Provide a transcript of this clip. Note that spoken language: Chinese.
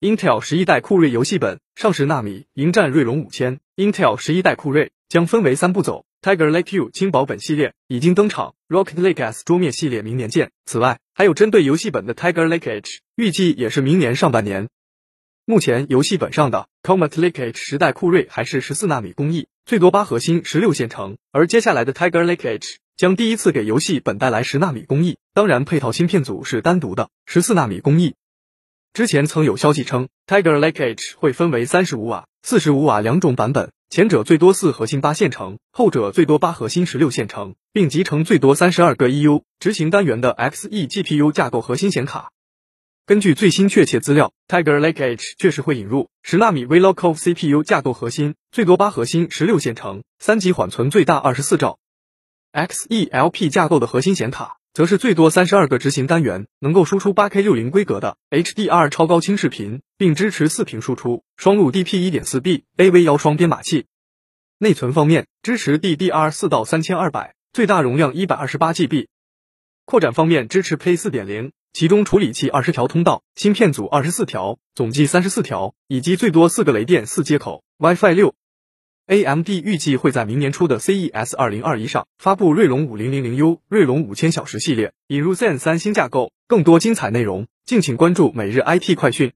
Intel 十一代酷睿游戏本上十纳米，迎战锐龙五千。Intel 十一代酷睿将分为三步走，Tiger Lake U 轻薄本系列已经登场，Rocket Lake S 桌面系列明年见。此外，还有针对游戏本的 Tiger Lake H，预计也是明年上半年。目前游戏本上的 Comet Lake H 十代酷睿还是十四纳米工艺，最多八核心，十六线程。而接下来的 Tiger Lake H 将第一次给游戏本带来十纳米工艺，当然配套芯片组是单独的十四纳米工艺。之前曾有消息称，Tiger Lake H 会分为三十五瓦、四十五瓦两种版本，前者最多四核心八线程，后者最多八核心十六线程，并集成最多三十二个 EU 执行单元的 Xe GPU 架构核心显卡。根据最新确切资料，Tiger Lake H 确实会引入十纳米 Vlocov CPU 架构核心，最多八核心十六线程，三级缓存最大二十四兆，Xe-LP 架构的核心显卡。则是最多三十二个执行单元，能够输出八 K 六零规格的 HDR 超高清视频，并支持四屏输出，双路 DP 一点四 B AV 幺双编码器。内存方面，支持 DDR 四到三千二百，最大容量一百二十八 GB。扩展方面，支持 Play 四点零，其中处理器二十条通道，芯片组二十四条，总计三十四条，以及最多四个雷电四接口，WiFi 六。AMD 预计会在明年初的 CES 2021上发布锐龙 5000U、锐龙五千小时系列，引入 Zen 三新架构。更多精彩内容，敬请关注每日 IT 快讯。